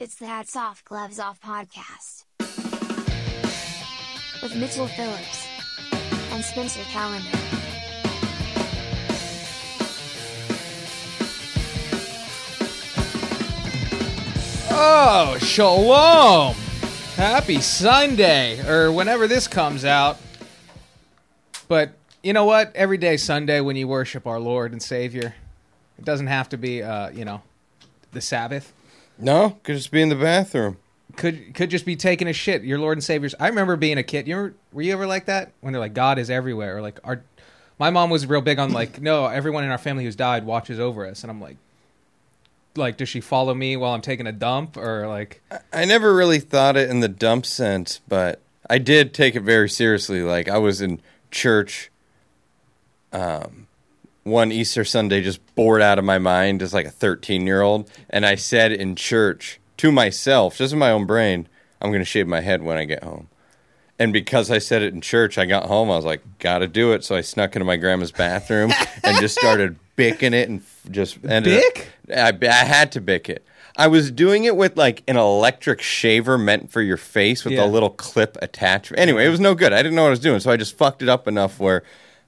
It's the Hats Off Gloves Off podcast. With Mitchell Phillips and Spencer Calendar. Oh, shalom! Happy Sunday, or whenever this comes out. But you know what? Every day Sunday when you worship our Lord and Savior, it doesn't have to be, uh, you know, the Sabbath. No, could just be in the bathroom. Could could just be taking a shit. Your Lord and Savior's. I remember being a kid. You ever, were you ever like that? When they're like, God is everywhere, or like our. My mom was real big on like, no, everyone in our family who's died watches over us, and I'm like, like, does she follow me while I'm taking a dump, or like? I never really thought it in the dump sense, but I did take it very seriously. Like I was in church um one Easter Sunday just bored out of my mind as like a 13 year old and I said in church to myself, just in my own brain, I'm going to shave my head when I get home. And because I said it in church, I got home. I was like, "Gotta do it." So I snuck into my grandma's bathroom and just started bicking it, and just ended up- Bick? I, I had to bick it. I was doing it with like an electric shaver meant for your face with Yeah. a little clip attachment. Anyway, it was no good. I didn't know what I was doing, so I just fucked it up enough where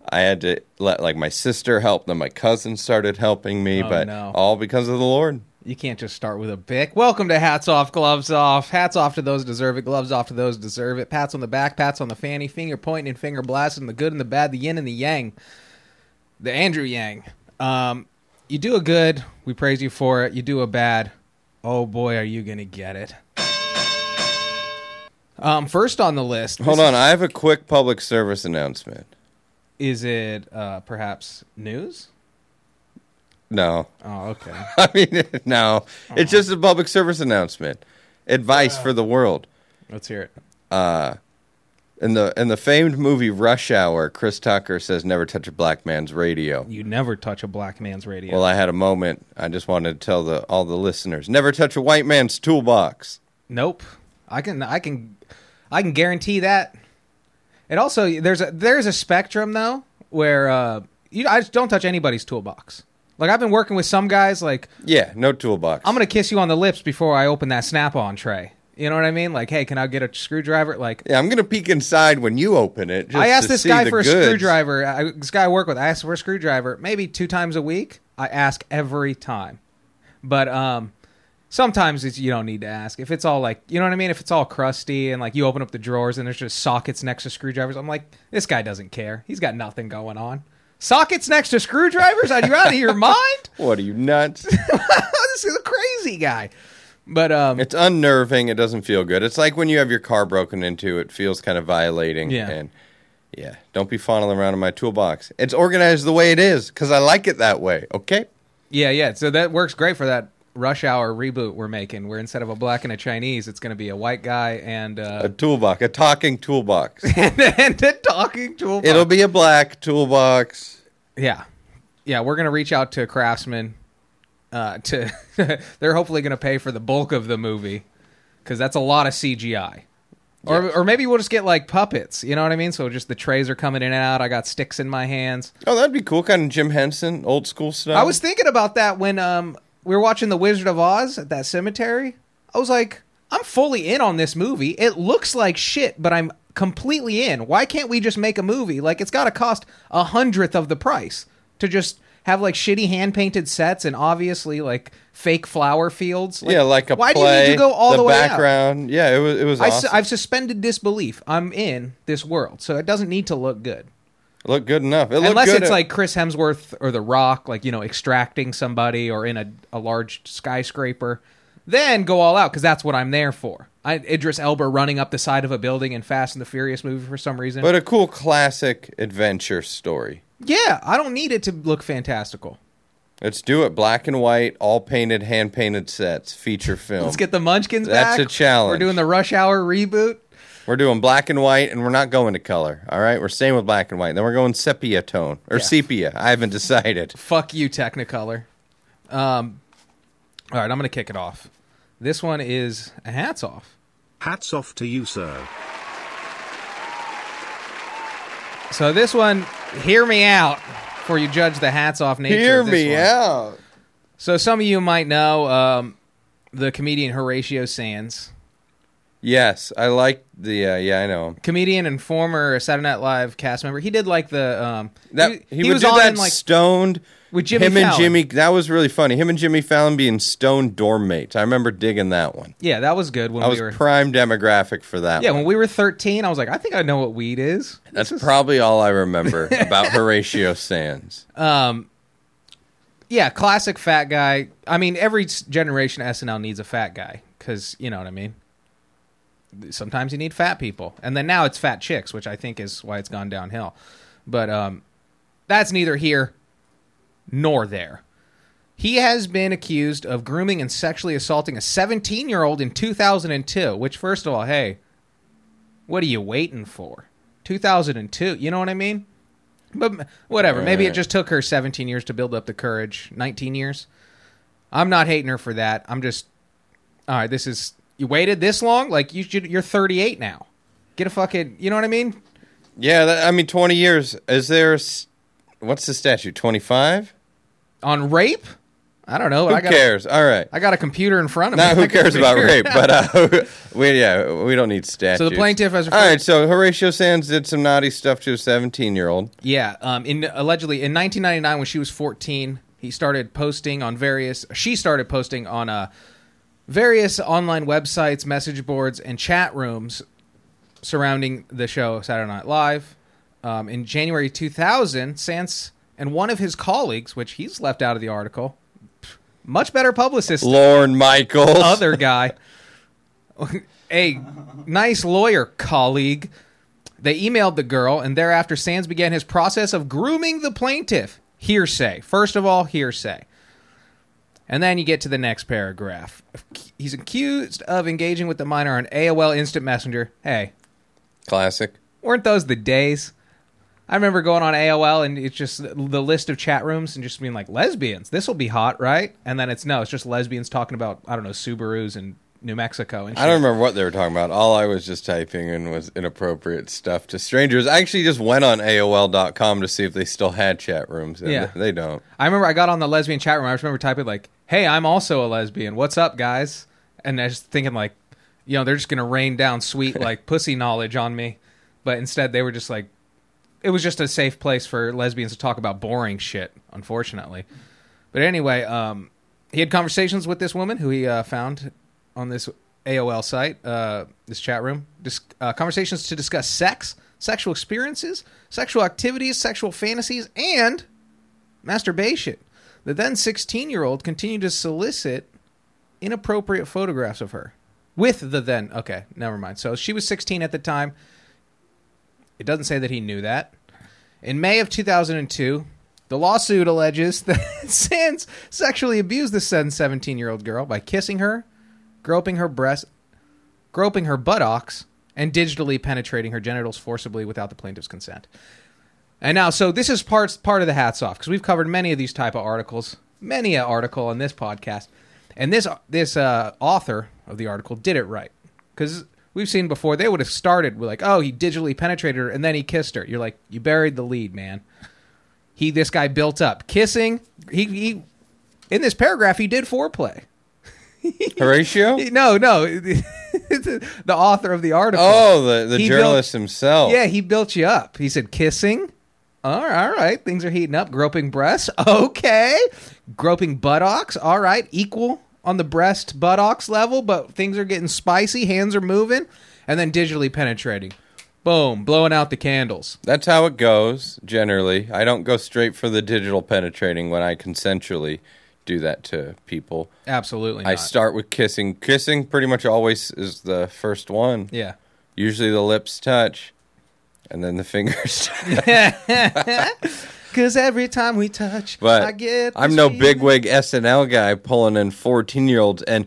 I had to let like my sister help, then my cousin started helping me, Oh, but no. all because of the Lord. You can't just start with a bick. Welcome to Hats Off, Gloves Off. Hats off to those deserve it. Gloves off to those deserve it. Pats on the back, pats on the fanny, finger pointing and finger blasting, the good and the bad, the yin and the yang. The Andrew Yang. Um, you do a good, we praise you for it. You do a bad, oh boy, are you going to get it. Um, first on the list. Hold on, I have a quick public service announcement. Is it uh, perhaps news? No, Oh, okay. I mean no, it's just a public service announcement, advice for the world. Let's hear it. In the in the famed movie Rush Hour, Chris Tucker says, "Never touch a black man's radio." You never touch a black man's radio. Well, I had a moment. I just wanted to tell the all the listeners: never touch a white man's toolbox. Nope. I can I can I can guarantee that. It also there's a there's a spectrum though where uh you I just don't touch anybody's toolbox. Like I've been working with some guys like Yeah, no toolbox. I'm going to kiss you on the lips before I open that snap-on tray. You know what I mean? Like, hey, can I get a screwdriver? Like yeah, I'm gonna peek inside when you open it. Just I asked this guy for a goods. screwdriver. I, this guy I work with, I asked for a screwdriver maybe two times a week. I ask every time, but um, sometimes it's, you don't need to ask. If it's all like, you know what I mean? If it's all crusty and like you open up the drawers and there's just sockets next to screwdrivers, I'm like, this guy doesn't care. He's got nothing going on. Sockets next to screwdrivers? Are you out of your mind? What are you nuts? this is a crazy guy. But um, it's unnerving. It doesn't feel good. It's like when you have your car broken into. It feels kind of violating. Yeah. And yeah, don't be fondling around in my toolbox. It's organized the way it is because I like it that way. Okay. Yeah, yeah. So that works great for that Rush Hour reboot we're making, where instead of a black and a Chinese, it's going to be a white guy and A uh, toolbox, a talking toolbox. and a talking toolbox. It'll be a black toolbox. yeah, yeah. We're going to reach out to Craftsman. Uh, to they're hopefully going to pay for the bulk of the movie because that's a lot of CGI. Or, Yes. or maybe we'll just get like puppets. You know what I mean? So just the trays are coming in and out. I got sticks in my hands. Oh, that'd be cool. Kind of Jim Henson, old school stuff. I was thinking about that when um we were watching The Wizard of Oz at that cemetery. I was like, I'm fully in on this movie. It looks like shit, but I'm completely in. Why can't we just make a movie? Like it's got to cost a hundredth of the price to just have like shitty hand painted sets and obviously like fake flower fields. yeah, like a why play. do you need to go all the, way out? background. Yeah, it was. It was I awesome. have suspended disbelief. I'm in this world, so it doesn't need to look good. It looked good enough. It Unless good it's at- like Chris Hemsworth or The Rock, like, you know, extracting somebody or in a, a large skyscraper, then go all out because that's what I'm there for. I, Idris Elba running up the side of a building in Fast and the Furious movie for some reason. but a cool classic adventure story. yeah, I don't need it to look fantastical. Let's do it. Black and white, all painted, hand painted sets, feature film. Let's get the Munchkins That's back. a challenge. We're doing the Rush Hour reboot. We're doing black and white, and we're not going to color. All right, we're staying with black and white. Then we're going sepia tone or Yeah. sepia. I haven't decided. Fuck you, Technicolor. Um, all right, I'm going to kick it off. This one is a hats off. Hats off to you, sir. So this one, hear me out before you judge the hats off nature. Hear of this me one. out. So some of you might know, um, the comedian Horatio Sanz, Yes, I like the. Uh, yeah, I know him. comedian and former Saturday Night Live cast member. He did like the um That he, would was do on that like stoned with Jimmy him and Fallon. Jimmy. That was really funny. Him and Jimmy Fallon being stoned dorm mates. I remember digging that one. Yeah, that was good when I was we were prime demographic for that. Yeah, one. when we were 13, I was like, I think I know what weed is. That's probably all I remember about Horatio Sanz. Um, yeah, classic fat guy. I mean, every s- generation of SNL needs a fat guy because you know what I mean. Sometimes you need fat people, and then now it's fat chicks, which I think is why it's gone downhill. But um, that's neither here nor there. He has been accused of grooming and sexually assaulting a 17 year old in 2002. Which, first of all, hey, what are you waiting for? 2002. You know what I mean? But whatever. Maybe it just took her 17 years to build up the courage. 19 years. I'm not hating her for that. I'm just. All right, this is. You waited this long? Like, you should, you're 38 now. Get a fucking. You know what I mean? Yeah, that, I mean, twenty years. Is there? What's the statute? Twenty five. On rape? I don't know. Who I got cares? All right. I got a computer in front of me. Not I who cares about rape, but uh, we yeah we don't need statutes. So the plaintiff has All right, so Horatio Sanz did some naughty stuff to a seventeen-year-old. Yeah, um, in allegedly in 1999 when she was 14, he started posting on various. She started posting on uh, various online websites, message boards, and chat rooms surrounding the show Saturday Night Live. Um, in January 2000, Sanz and one of his colleagues, which he's left out of the article, much better publicist Lorne Michaels. other guy, a nice lawyer colleague, they emailed the girl, and thereafter Sanz began his process of grooming the plaintiff. Hearsay. First of all, hearsay. And then you get to the next paragraph. He's accused of engaging with the minor on AOL Instant Messenger. Hey, Classic. weren't those the days? I remember going on AOL and it's just the list of chat rooms and just being like lesbians. This will be hot, right? And then it's no, it's just lesbians talking about I don't know Subarus and New Mexico and I don't remember what they were talking about. All I was just typing in was inappropriate stuff to strangers. I actually just went on AOL.com to see if they still had chat rooms. And Yeah. they don't. I remember I got on the lesbian chat room. I just remember typing like, "Hey, I'm also a lesbian. What's up, guys?" And I was thinking like, you know, they're just gonna rain down sweet like pussy knowledge on me, but instead they were just like, it was just a safe place for lesbians to talk about boring shit. Unfortunately, but anyway, um, he had conversations with this woman who he uh, found on this AOL site, uh, this chat room. Dis- uh, conversations to discuss sex, sexual experiences, sexual activities, sexual fantasies, and masturbation. The then 16 year old continued to solicit inappropriate photographs of her with the then. Okay, never mind. So she was 16 at the time. It doesn't say that he knew that. In May of 2002, the lawsuit alleges that Sanz sexually abused the then 17 year old girl by kissing her, groping her breast, groping her buttocks, and digitally penetrating her genitals forcibly without the plaintiff's consent. And now, so this is part part of the hats off because we've covered many of these type of articles, many an article on this podcast, and this this uh, author of the article did it right because we've seen before they would have started with like, oh, he digitally penetrated her and then he kissed her. You're like, you buried the lead, man. He this guy built up kissing. He he in this paragraph he did foreplay. Horatio? No, no, the author of the article. oh, the, the He journalist himself. Yeah, he built you up. He said kissing. All right, all right, things are heating up. Groping breasts. Okay. Groping buttocks. All right, equal on the breast buttocks level, but things are getting spicy. Hands are moving, and then digitally penetrating. Boom, blowing out the candles. That's how it goes, generally. I don't go straight for the digital penetrating when I consensually do that to people. Absolutely. I not. start with kissing. Kissing pretty much always is the first one. Yeah. Usually the lips touch and then the fingers. Because every time we touch, but I get. I'm no feeling. bigwig SNL guy pulling in 14 year olds. And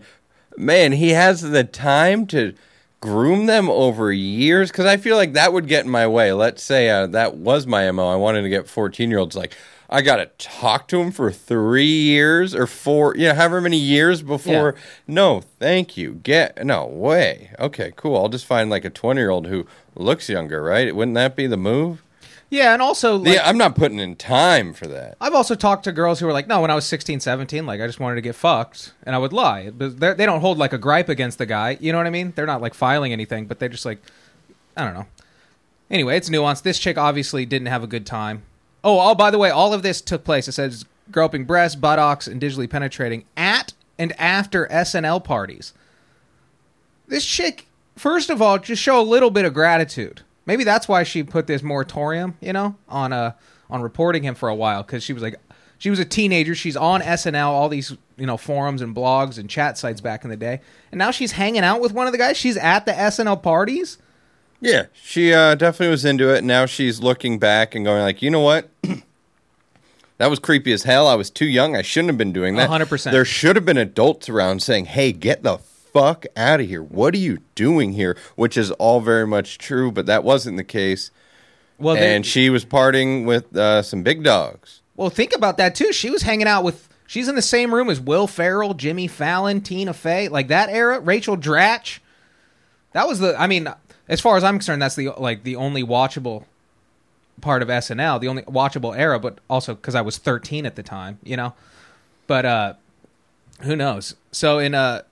man, he has the time to groom them over years because I feel like that would get in my way. Let's say uh, that was my MO. I wanted to get 14 year olds like, I got to talk to him for three years or four, you know, however many years before. Yeah. No, thank you. Get, no way. Okay, cool. I'll just find like a 20 year old who looks younger, right? Wouldn't that be the move? Yeah, and also like, yeah, I'm not putting in time for that. I've also talked to girls who were like, no, when I was 16, 17, like I just wanted to get fucked, and I would lie. But they're- don't hold like a gripe against the guy. You know what I mean? They're not like filing anything, but they're just like, I don't know. Anyway, it's nuanced. This chick obviously didn't have a good time. Oh, oh, by the way, all of this took place. It says groping breasts, buttocks, and digitally penetrating at and after SNL parties. This chick, first of all, just show a little bit of gratitude. Maybe that's why she put this moratorium, you know, on uh on reporting him for a while because she was like, she was a teenager. She's on SNL, all these you know forums and blogs and chat sites back in the day, and now she's hanging out with one of the guys. She's at the SNL parties. Yeah, she uh, definitely was into it. Now she's looking back and going like, you know what? that was creepy as hell. I was too young. I shouldn't have been doing that. 100%. There should have been adults around saying, "Hey, get the fuck out of here. What are you doing here?" Which is all very much true, but that wasn't the case. Well, they- and she was partying with uh, some big dogs. Well, think about that too. She was hanging out with. She's in the same room as Will Ferrell, Jimmy Fallon, Tina Fey, like that era. Rachel Dratch. That was the. I mean, as far as I'm concerned, that's the like the only watchable part of SNL, the only watchable era. But also because I was 13 at the time, you know. But uh, who knows? So in uh,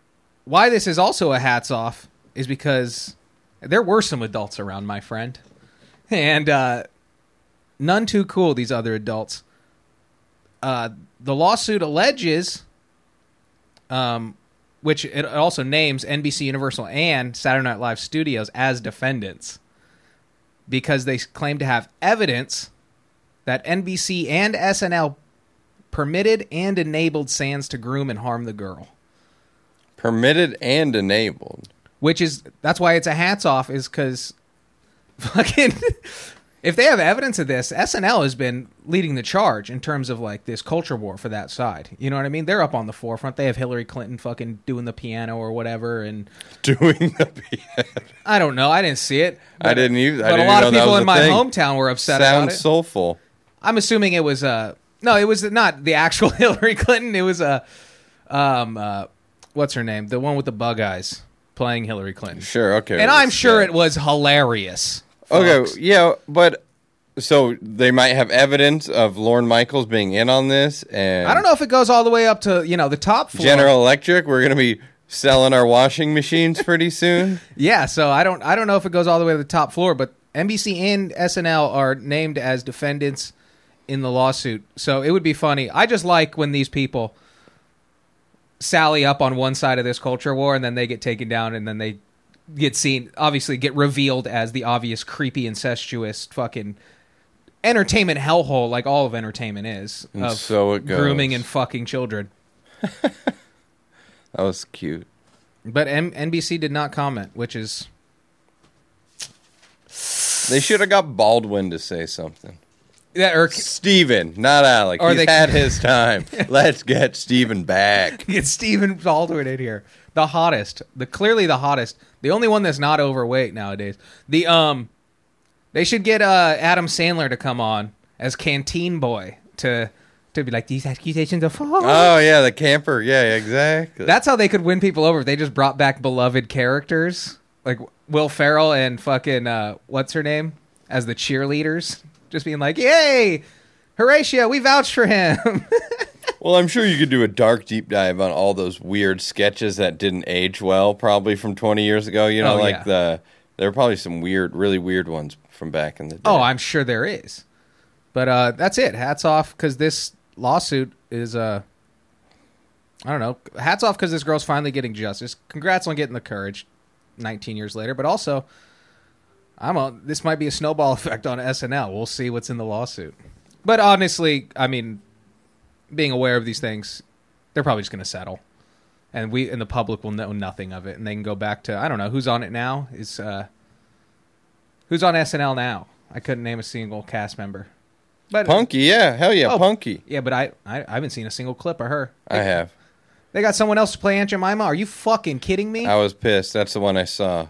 why this is also a hats off is because there were some adults around, my friend, and uh, none too cool. These other adults uh, the lawsuit alleges, um, which it also names NBC Universal and Saturday Night Live Studios as defendants, because they claim to have evidence that NBC and SNL permitted and enabled Sanz to groom and harm the girl. Permitted and enabled. Which is that's why it's a hats off is because fucking if they have evidence of this, SNL has been leading the charge in terms of like this culture war for that side. You know what I mean? They're up on the forefront. They have Hillary Clinton fucking doing the piano or whatever, and Doing the piano. I don't know. I didn't see it. I didn't either. I But didn't a lot of people in my thing. hometown were upset about Sounds it. soulful. I'm assuming it was uh no, it was not the actual Hillary Clinton. It was a um uh what's her name? The one with the bug eyes playing Hillary Clinton. Sure, okay. And I'm sure Yeah. it was hilarious. Okay, yeah, but so they might have evidence of Lorne Michaels being in on this, and I don't know if it goes all the way up to, you know, the top floor. General Electric. We're gonna be selling our washing machines pretty soon. Yeah, so I don't I don't know if it goes all the way to the top floor, but NBC and SNL are named as defendants in the lawsuit. So it would be funny. I just like when these people sally up on one side of this culture war and then they get taken down and then they get seen obviously get revealed as the obvious creepy incestuous fucking entertainment hellhole like all of entertainment is And of so it goes. grooming and fucking children. That was cute. But M- NBC did not comment, which is They should have got Baldwin to say something. That or Stephen, not Alec. Or He's they- had his time. Let's get Stephen back. get Stephen Baldwin in here. The hottest, the clearly the hottest, the only one that's not overweight nowadays. The um, they should get uh Adam Sandler to come on as Canteen Boy to to be like these accusations are false. Oh yeah, the camper. Yeah, exactly. That's how they could win people over. if They just brought back beloved characters like Will Ferrell and fucking uh, what's her name as the cheerleaders, just being like, "Yay, Horatio, we vouched for him." Well, I'm sure you could do a dark deep dive on all those weird sketches that didn't age well, probably from 20 years ago. You know, Oh, like yeah. the there are probably some weird, really weird ones from back in the day. Oh, I'm sure there is. But uh, that's it. Hats off because this lawsuit is uh, I don't know. Hats off because this girl's finally getting justice. Congrats on getting the courage. 19 years later, but also, I'm a. This might be a snowball effect on SNL. We'll see what's in the lawsuit. But honestly, I mean, being aware of these things, they're probably just going to settle, and we and the public will know nothing of it, and they can go back to I don't know who's on it now. Is uh, who's on SNL now? I couldn't name a single cast member. But Punkie, yeah, hell yeah, Oh. Punkie. yeah, but I, I I haven't seen a single clip of her. I have. They got someone else to play Aunt Jemima. Are you fucking kidding me? I was pissed. That's the one I saw.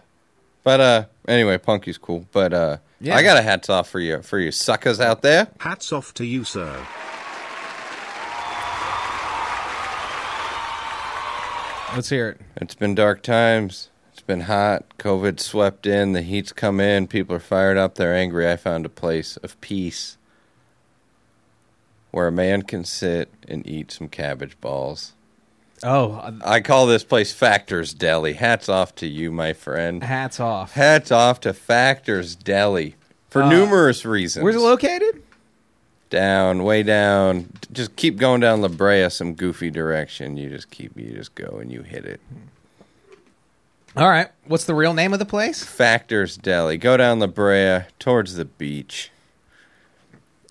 But uh, anyway, Punkie's cool. But uh, Yeah. I got a hats off for you, for you suckers out there. Hats off to you, sir. Let's hear it. It's been dark times. It's been hot. COVID swept in. The heat's come in. People are fired up. They're angry. I found a place of peace where a man can sit and eat some cabbage balls. Oh, I call this place Factors Deli. Hats off to you, my friend. hats off. Hats off to Factors Deli for Uh, numerous reasons. Where's it located? down, way down. Just keep going down La Brea, some goofy direction. You just keep, you just go and you hit it. All right. What's the real name of the place? Factors Deli. Go down La Brea towards the beach.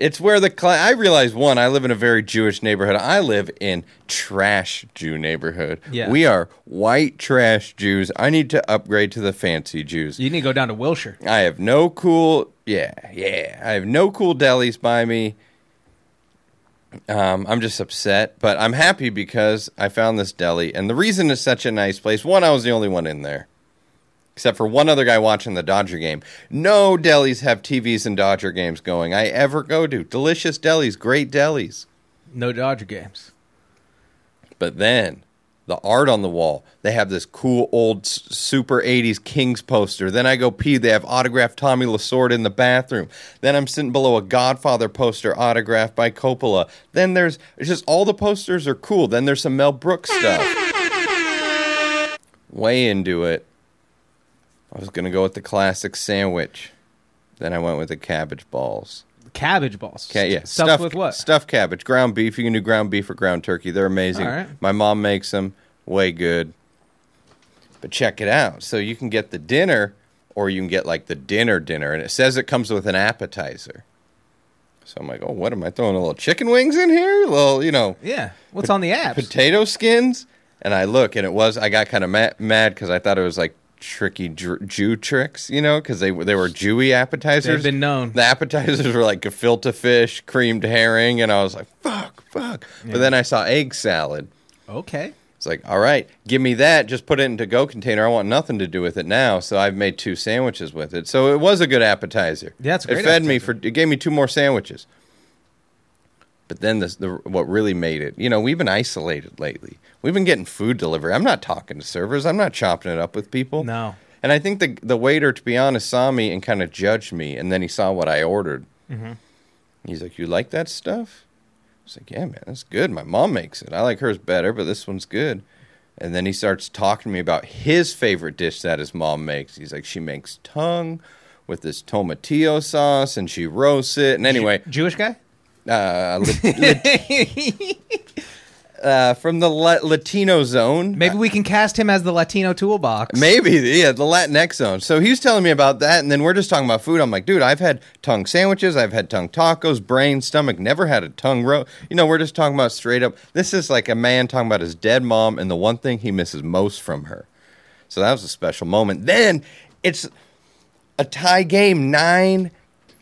It's where the cla I realize one. I live in a very Jewish neighborhood. I live in trash Jew neighborhood. Yeah. we are white trash Jews. I need to upgrade to the fancy Jews. You need to go down to Wilshire. I have no cool. Yeah, yeah. I have no cool delis by me. Um, I'm just upset, but I'm happy because I found this deli, and the reason it's such a nice place. One, I was the only one in there, except for one other guy watching the Dodger game. No delis have TVs and Dodger games going. I ever go to delicious delis, great delis. No Dodger games. But then the art on the wall, they have this cool old super 80s Kings poster. Then I go pee, they have autographed Tommy Lasorda in the bathroom. Then I'm sitting below a Godfather poster autographed by Coppola. Then there's it's just all the posters are cool. Then there's some Mel Brooks stuff. Way into it. I was going to go with the classic sandwich. Then I went with the cabbage balls. Cabbage balls. Okay, yeah. Stuffed with what? Stuffed cabbage, ground beef. You can do ground beef or ground turkey. They're amazing. All right. My mom makes them. Way good. But check it out. So you can get the dinner, or you can get like the dinner dinner, and it says it comes with an appetizer. So I'm like, oh, what am I throwing? A little chicken wings in here? A little, you know, Yeah. What's on the app? potato skins. And I look, and it was. I got kind of ma- mad because I thought it was like tricky Jew tricks, you know, because they were they were Jewy appetizers. They've been known. The appetizers were like gefilte fish, creamed herring, and I was like, fuck, fuck. But then I saw egg salad. Okay. It's like, all right, give me that. Just put it in a to-go container. I want nothing to do with it now. So I've made two sandwiches with it. So it was a good appetizer. Yeah, it's it fed me for. It gave me two more sandwiches. But then this, the what really made it. You know, we've been isolated lately. We've been getting food delivery. I'm not talking to servers. I'm not chopping it up with people. No. And I think the the waiter, to be honest, saw me and kind of judged me, and then he saw what I ordered. Mm-hmm. He's like, "You like that stuff?" I was like, "Yeah, man, that's good. My mom makes it. I like hers better, but this one's good." And then he starts talking to me about his favorite dish that his mom makes. He's like, "She makes tongue with this tomatillo sauce, and she roasts it." And anyway, Jewish guy? Uh, uh, from the La- Latino zone, Maybe we can cast him as the Latino toolbox. Maybe, yeah, the Latinx zone. So he was telling me about that, and then we're just talking about food. I'm like, dude, I've had tongue sandwiches, I've had tongue tacos, brain, stomach, never had a tongue roast. You know, we're just talking about straight up. This is like a man talking about his dead mom and the one thing he misses most from her. So that was a special moment. Then it's a tie game, nine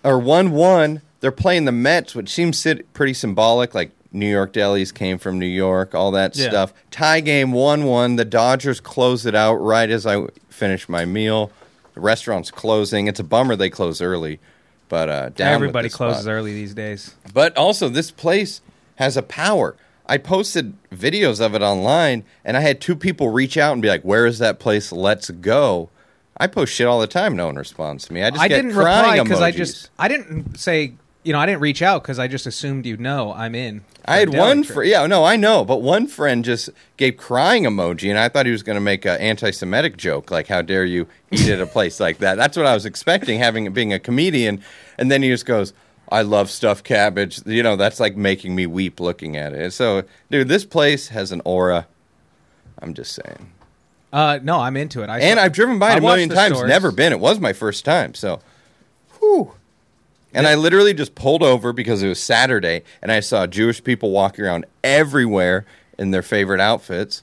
or one one. They're playing the Mets, which seems pretty symbolic. Like New York delis came from New York, all that Yeah. stuff. Tie game, one one. The Dodgers close it out right as I finish my meal. The restaurant's closing. It's a bummer they close early, but uh, down Everybody closes spot. early these days. But also, this place has a power. I posted videos of it online, and I had two people reach out and be like, "Where is that place? Let's go." I post shit all the time. No one responds to me. I just I get didn't crying reply because I just I didn't say you know I didn't reach out because I just assumed you'd know I'm in. I had one friend. Yeah, no, I know, but one friend just gave crying emoji, and I thought he was going to make an anti-Semitic joke, like "How dare you eat at a place like that?" That's what I was expecting, having being a comedian, and then he just goes. I love stuffed cabbage. You know, that's like making me weep looking at it. So, dude, this place has an aura. I'm just saying. Uh, no, I'm into it. I And saw- I've driven by it a million times. stores. Never been. It was my first time. So, whew. And I literally just pulled over because it was Saturday, and I saw Jewish people walking around everywhere in their favorite outfits,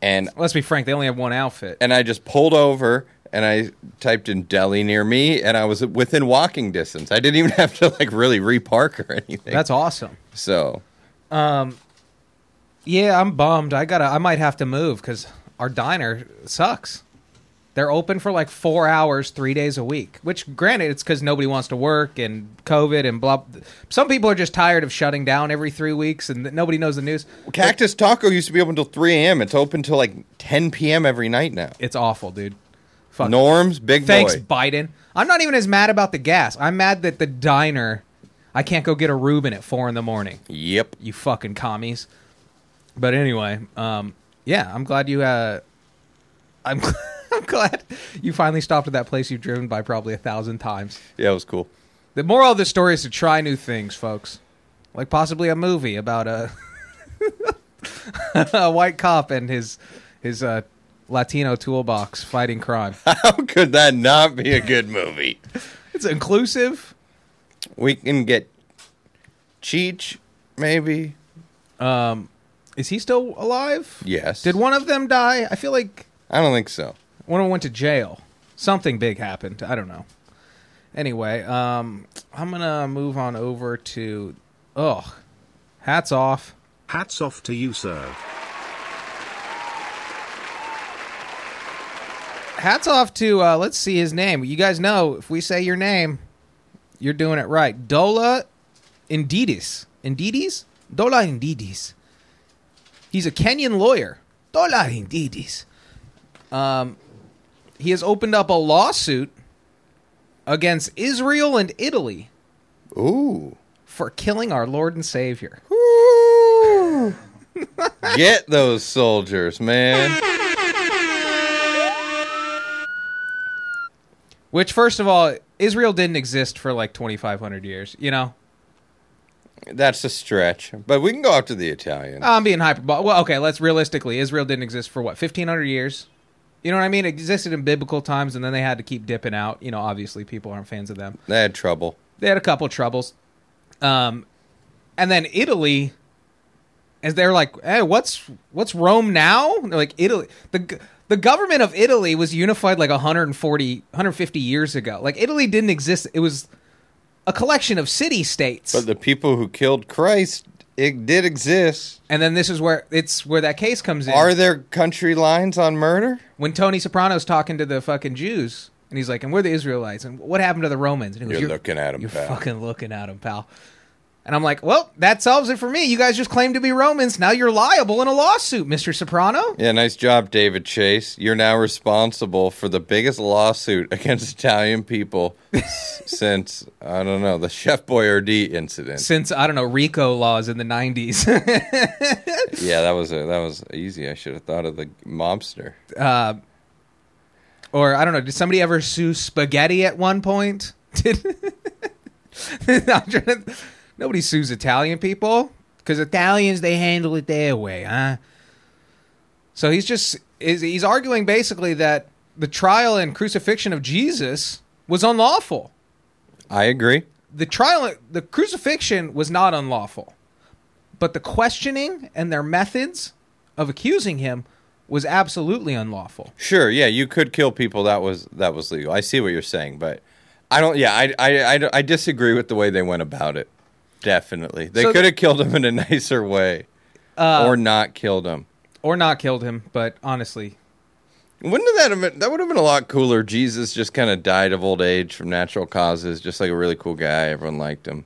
and Let's be frank. They only have one outfit. and I just pulled over and I typed in deli near me, and I was within walking distance. I didn't even have to like really repark or anything. That's awesome. so. Um, yeah, I'm bummed. I gotta. I might have to move because our diner sucks. They're open for like four hours, three days a week. Which, granted, it's because nobody wants to work and COVID and blah. Some people are just tired of shutting down every three weeks and nobody knows the news. Cactus Taco used to be open until 3 a.m. It's open till like 10 p.m. every night now. It's awful, dude. Fuck. Norms, big Thanks, boy. Biden. I'm not even as mad about the gas. I'm mad that the diner, I can't go get a Reuben at four in the morning. Yep. You fucking commies. But anyway, um, yeah, I'm glad you. Uh, I'm I'm glad you finally stopped at that place you've driven by probably a thousand times. Yeah, it was cool. The moral of the story is to try new things, folks. Like possibly a movie about a a white cop and his his uh, Latino toolbox fighting crime. How could that not be a good movie? It's inclusive. We can get Cheech, maybe. Um, is he still alive? Yes. Did one of them die? I feel like I don't think so. One of them went to jail. Something big happened. I don't know. Anyway, um, I'm gonna move on over to. Oh, hats off. Hats off to you, sir. Hats off to. Uh, let's see his name. You guys know if we say your name, you're doing it right. Dola Indidis. Indidis? Dola Indidis. He's a Kenyan lawyer. Dola Indidis. Um, he has opened up a lawsuit against Israel and Italy Ooh. for killing our Lord and Savior. Woo. Get those soldiers, man. Which, first of all, Israel didn't exist for like 2,500 years. You know, That's a stretch, but we can go after the Italians. I'm being hyperbolic. Well, okay, let's realistically. Israel didn't exist for what 1,500 years. You know what I mean? It existed in biblical times, and then they had to keep dipping out. You know, obviously, people aren't fans of them. They had trouble. They had a couple troubles, um, and then Italy, as they're like, "Hey, what's what's Rome now?" They're like Italy. the The government of Italy was unified like 140, 150 years ago. Like Italy didn't exist. It was a collection of city states. But the people who killed Christ, it did exist. and then this is where it's where that case comes in. Are there country lines on murder? when Tony Soprano's talking to the fucking Jews, and he's like, "And we're the Israelites, and what happened to the Romans?" And he goes, You're looking at 'em, You're pal." fucking looking at them, pal." And I'm like, "Well, that solves it for me. You guys just claim to be Romans. Now you're liable in a lawsuit, Mister Soprano." Yeah, nice job, David Chase. You're now responsible for the biggest lawsuit against Italian people since I don't know the Chef Boyardee incident. Since I don't know RICO laws in the '90s, Yeah, that was a, that was easy. I should have thought of the mobster. uh, or I don't know, did somebody ever sue spaghetti at one point? Did I'm trying to- nobody sues Italian people because Italians they handle it their way, huh? So he's just is he's arguing basically that the trial and crucifixion of Jesus was unlawful. I agree. The trial, the crucifixion was not unlawful, but the questioning and their methods of accusing him was absolutely unlawful. Sure, yeah, you could kill people. That was that was legal. I see what you're saying, but I don't. Yeah, I I I, I disagree with the way they went about it. Definitely, they So could have killed him in a nicer way, Uh, or not killed him. or not killed him, but honestly, Wouldn't that have been? That would have been a lot cooler. Jesus just kind of died of old age from natural causes, just like a really cool guy. Everyone liked him.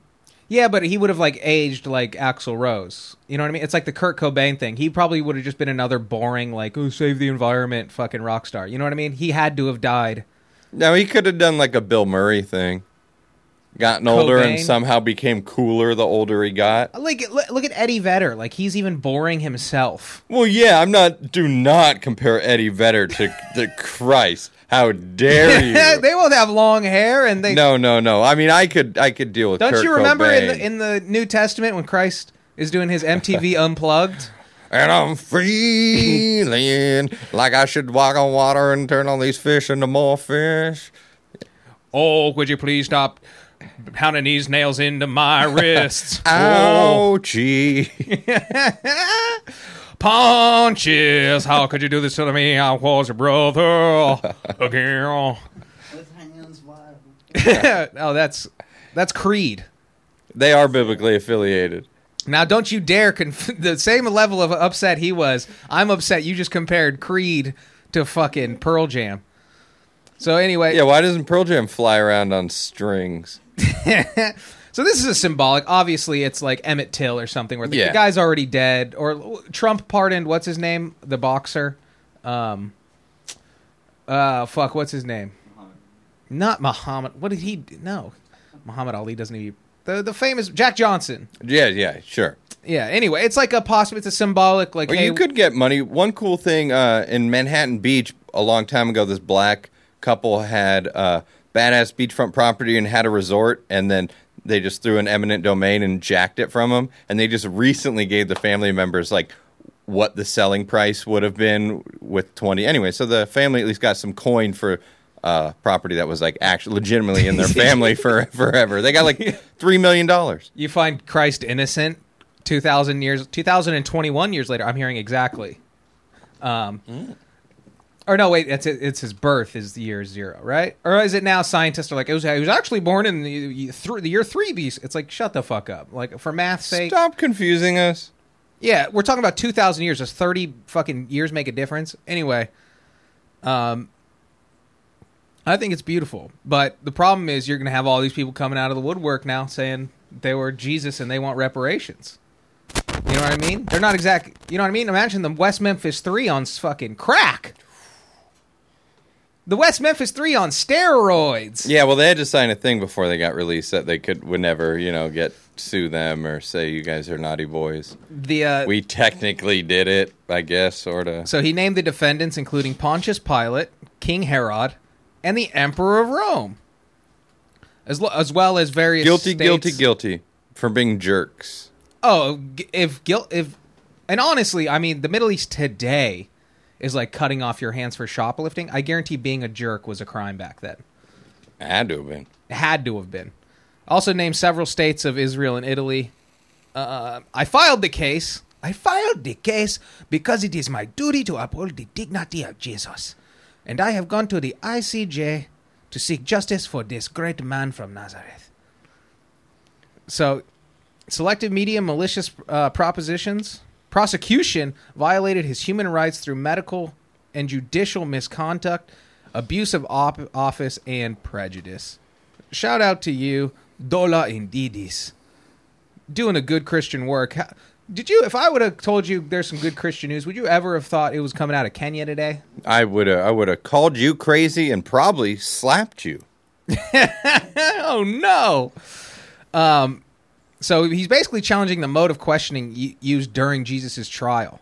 yeah, but he would have like aged like Axl Rose. You know what I mean? It's like the Kurt Cobain thing. He probably would have just been another boring like oh save the environment fucking rock star. You know what I mean? He had to have died. Now he could have done like a Bill Murray thing, gotten older and somehow became cooler the older he got. Like look look at Eddie Vedder. Like he's even boring himself. Well, yeah, I'm not. Do not compare Eddie Vedder to to Christ. How dare you? they both have long hair and they no, no, no. I mean, I could, I could deal with. That. Don't Kurt you remember in the, in the New Testament when Christ is doing his MTV Unplugged? and I'm feeling like I should walk on water and turn all these fish into more fish. Oh, would you please stop pounding these nails into my wrists? Ouchie. Punches! How could you do this to me? I was your brother again. With hands wide. oh, that's that's Creed. they are biblically affiliated. Now, don't you dare conf- the same level of upset he was. I'm upset. You just compared Creed to fucking Pearl Jam. So anyway, Yeah, why doesn't Pearl Jam fly around on strings? So this is a symbolic. Obviously, it's like Emmett Till or something where the, Yeah. the guy's already dead, or Trump pardoned what's his name, the boxer. Um, Uh, fuck, what's his name? Not Muhammad. What did he? Do? No, Muhammad Ali doesn't even. The the famous Jack Johnson. Yeah, yeah, sure. Yeah. Anyway, it's like a possible. It's a symbolic like. Or hey, you could get money. One cool thing uh, in Manhattan Beach a long time ago, this black couple had uh, badass beachfront property and had a resort, and then they just threw an eminent domain and jacked it from them. And they just recently gave the family members like what the selling price would have been with 20 anyway so the family at least got some coin for uh, property that was like actually legitimately in their family for forever they got like three million dollars you find Christ innocent. Two thousand years, two thousand and twenty-one years later. I'm hearing exactly. Um, or no, wait, it's it's his birth is the year zero, right? Or is it now scientists are like it was he was actually born in the th- the year three BC? It's like shut the fuck up. Like for math's sake, stop confusing us Yeah, we're talking about 2,000 years. Does 30 fucking years make a difference? Anyway, um, I think it's beautiful. But the problem is you're going to have all these people coming out of the woodwork now saying they were Jesus and they want reparations. You know what I mean? They're not exactly. You know what I mean? Imagine the West Memphis 3 on fucking crack. The West Memphis 3 on steroids. yeah well they had to sign a thing before they got released that they could would never you know get sue them or say you guys are naughty boys. The uh, we technically did it i guess sort of So he named the defendants, including Pontius Pilate, King Herod, and the Emperor of Rome, as, lo- as well as various guilty guilty states- guilty for being jerks. Oh, if guilt, if, and honestly, I mean, the Middle East today is like cutting off your hands for shoplifting. I guarantee being a jerk was a crime back then. had to have been It had to have been. Also named several states of Israel and Italy. Uh, I filed the case. I filed the case because it is my duty to uphold the dignity of Jesus. And I have gone to the ICJ to seek justice for this great man from Nazareth. So, selective media malicious uh, propositions. Prosecution violated his human rights through medical and judicial misconduct, abuse of op- office, and prejudice. Shout out to you, Dola Indidis. Doing a good Christian work. How- Did you, if I would have told you there's some good Christian news, would you ever have thought it was coming out of Kenya today? I would have I would have called you crazy and probably slapped you. oh no. Um, so he's basically challenging the mode of questioning y- used during Jesus' trial.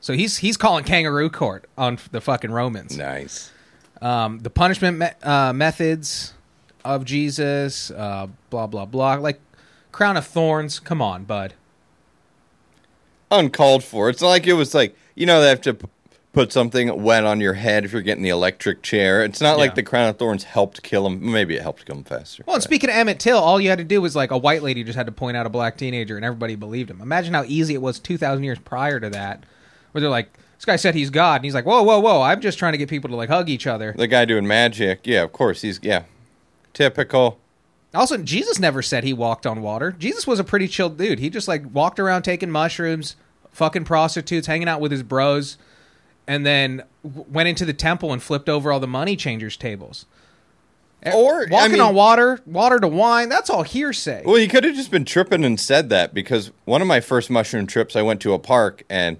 So he's he's calling kangaroo court on the fucking Romans. Nice. Um, the punishment me- uh, methods of Jesus, uh, blah blah blah, like crown of thorns. Come on, bud. Uncalled for. It's not like it was like you know they have to put something wet on your head if you're getting the electric chair. It's not Yeah. like the crown of thorns helped kill him. Maybe it helped kill him faster. Well, and speaking of Emmett Till, all you had to do was like a white lady just had to point out a black teenager, and everybody believed him. Imagine how easy it was two thousand years prior to that, where they're like, "This guy said he's God," and he's like, "Whoa, whoa, whoa! I'm just trying to get people to like hug each other." the guy doing magic, yeah, of course he's yeah, typical. Also, Jesus never said he walked on water. Jesus was a pretty chill dude. He just like walked around taking mushrooms, fucking prostitutes, hanging out with his bros, and then w- went into the temple and flipped over all the money changers' tables. Or, I walking mean- on water, water to wine, that's all hearsay. Well, he could have just been tripping and said that because one of my first mushroom trips, I went to a park and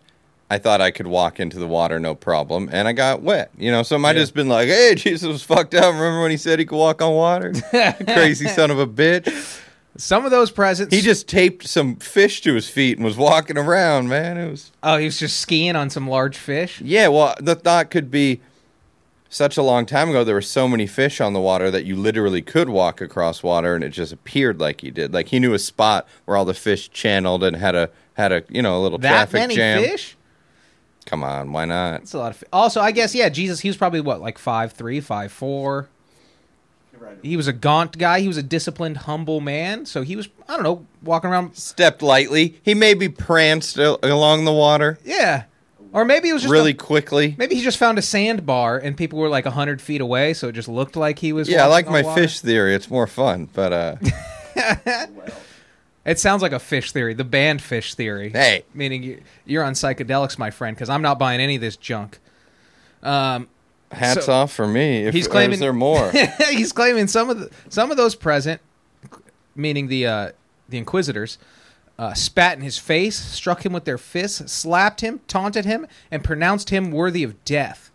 I thought I could walk into the water no problem, and I got wet. You know, so it might have Yeah. just been like, "Hey, Jesus was fucked up." Remember when he said he could walk on water? Crazy son of a bitch. Some of those presents. He just taped some fish to his feet and was walking around. Man, it was Oh, he was just skiing on some large fish. yeah. Well, the thought could be such a long time ago. There were so many fish on the water that you literally could walk across water, and it just appeared like he did. Like he knew a spot where all the fish channeled and had a had a you know a little That traffic many jam. fish? Come on, why not? That's a lot of. Fi- also, I guess yeah, Jesus. He was probably what like five three, five four. Right. He was a gaunt guy. He was a disciplined, humble man. So he was, I don't know, walking around. Stepped lightly. He maybe pranced a- along the water Yeah, or maybe it was just really A, quickly. maybe he just found a sandbar and people were like hundred feet away, so it just looked like he was. Yeah, I like my water. fish theory. It's more fun, but uh, It sounds like a fish theory, the band Phish theory. hey, meaning you, you're on psychedelics, my friend, because I'm not buying any of this junk. Um, hats So- off for me. If, He's claiming there more? he's claiming some of the some of those present, meaning the uh, the inquisitors, uh, spat in his face, struck him with their fists, slapped him, taunted him, and pronounced him worthy of death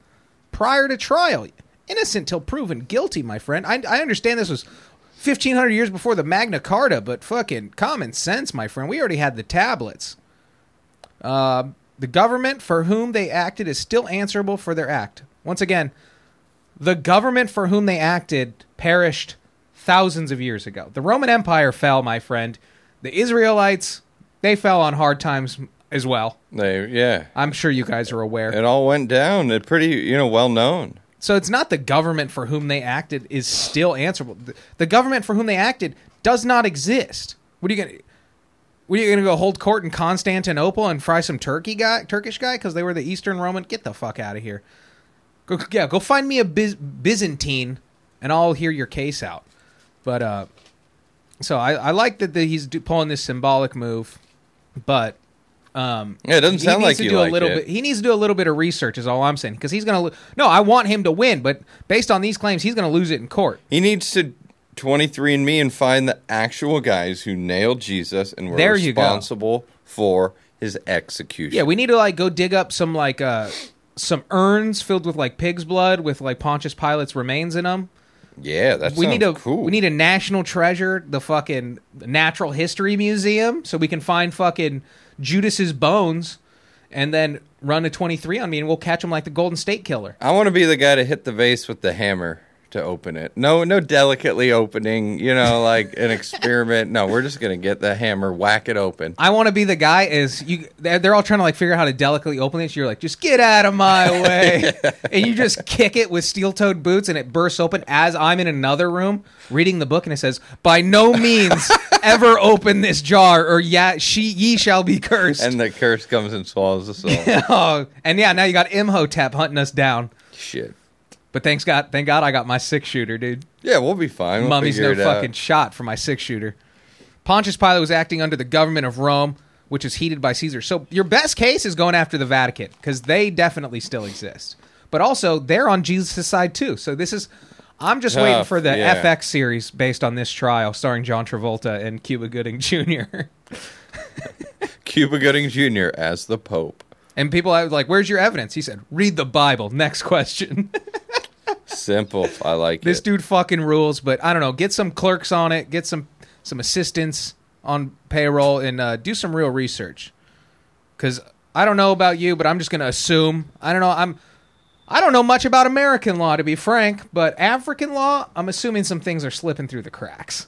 prior to trial. innocent till proven guilty, my friend. I, I understand this was 1500 years before the Magna Carta, but fucking common sense, my friend. We already had the tablets. Uh, the government for whom they acted is still answerable for their act. Once again, the government for whom they acted perished thousands of years ago. The Roman Empire fell, my friend. The Israelites, they fell on hard times as well. They, yeah. I'm sure you guys are aware. It all went down. It pretty, you know, well known. So it's not the government for whom they acted is still answerable. The, government for whom they acted does not exist. What are you gonna? What are you gonna go hold court in Constantinople and fry some turkey guy, Turkish guy because they were the Eastern Roman? Get the fuck out of here. Go, yeah, go find me a Biz, Byzantine, and I'll hear your case out. But uh, so I, I like that the, he's do, pulling this symbolic move, but um, Yeah, it doesn't sound like to you do a little it. bit. He needs to do a little bit of research. Is all I'm saying because he's gonna. Lo- no, I want him to win, but based on these claims, he's gonna lose it in court. He needs to 23 and me and find the actual guys who nailed Jesus and were There responsible for his execution. Yeah, we need to like go dig up some like uh some urns filled with like pig's blood with like Pontius Pilate's remains in them. yeah, that we need a cool. we need a national treasure, the fucking Natural History Museum, so we can find fucking Judas's bones, and then run a twenty three on me, and we'll catch him like the Golden State Killer. I want to be the guy to hit the vase with the hammer to open it. No, no delicately opening, you know, like an experiment. No, we're just going to get the hammer, whack it open. I want to be the guy is you. They're, they're all trying to like figure out how to delicately open this. You're like, just get out of my way, and you just kick it with steel-toed boots, and it bursts open as I'm in another room reading the book, and it says, "By no means ever open this jar, or yeah, she ye shall be cursed." And the curse comes and swallows us all. oh, and yeah, now you got Imhotep hunting us down. Shit. But thanks God, thank God, I got my six shooter, dude. Yeah, we'll be fine. We'll Mummy's no it out. fucking shot for my six shooter. Pontius Pilate was acting under the government of Rome, which is heated by Caesar. So your best case is going after the Vatican because they definitely still exist. But also they're on Jesus' side too. So this is I'm just waiting for the yeah. FX series based on this trial starring John Travolta and Cuba Gooding Jr. Cuba Gooding Jr. as the Pope. and people are like, "Where's your evidence?" He said, "Read the Bible." Next question. Simple. I like this it. dude fucking rules. But I don't know. Get some clerks on it. Get some some assistants on payroll and uh, do some real research. Because I don't know about you, but I'm just gonna assume. I don't know. I'm. I don't know much about American law, to be frank, but African law, I'm assuming some things are slipping through the cracks.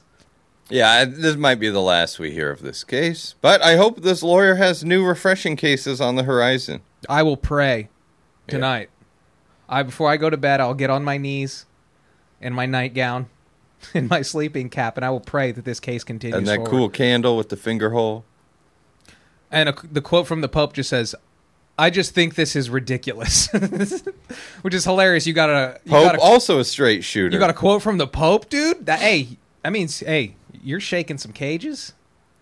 Yeah, this might be the last we hear of this case, but I hope this lawyer has new refreshing cases on the horizon. I will pray tonight. I before I go to bed, I'll get on my knees in my nightgown, in my sleeping cap, and I will pray that this case continues. And that forward. cool candle with the finger hole. And a, the quote from the Pope just says, "I just think this is ridiculous," which is hilarious. You got a you Pope got a, also a straight shooter. you got a quote from the Pope, dude. That hey, that means hey, you're shaking some cages.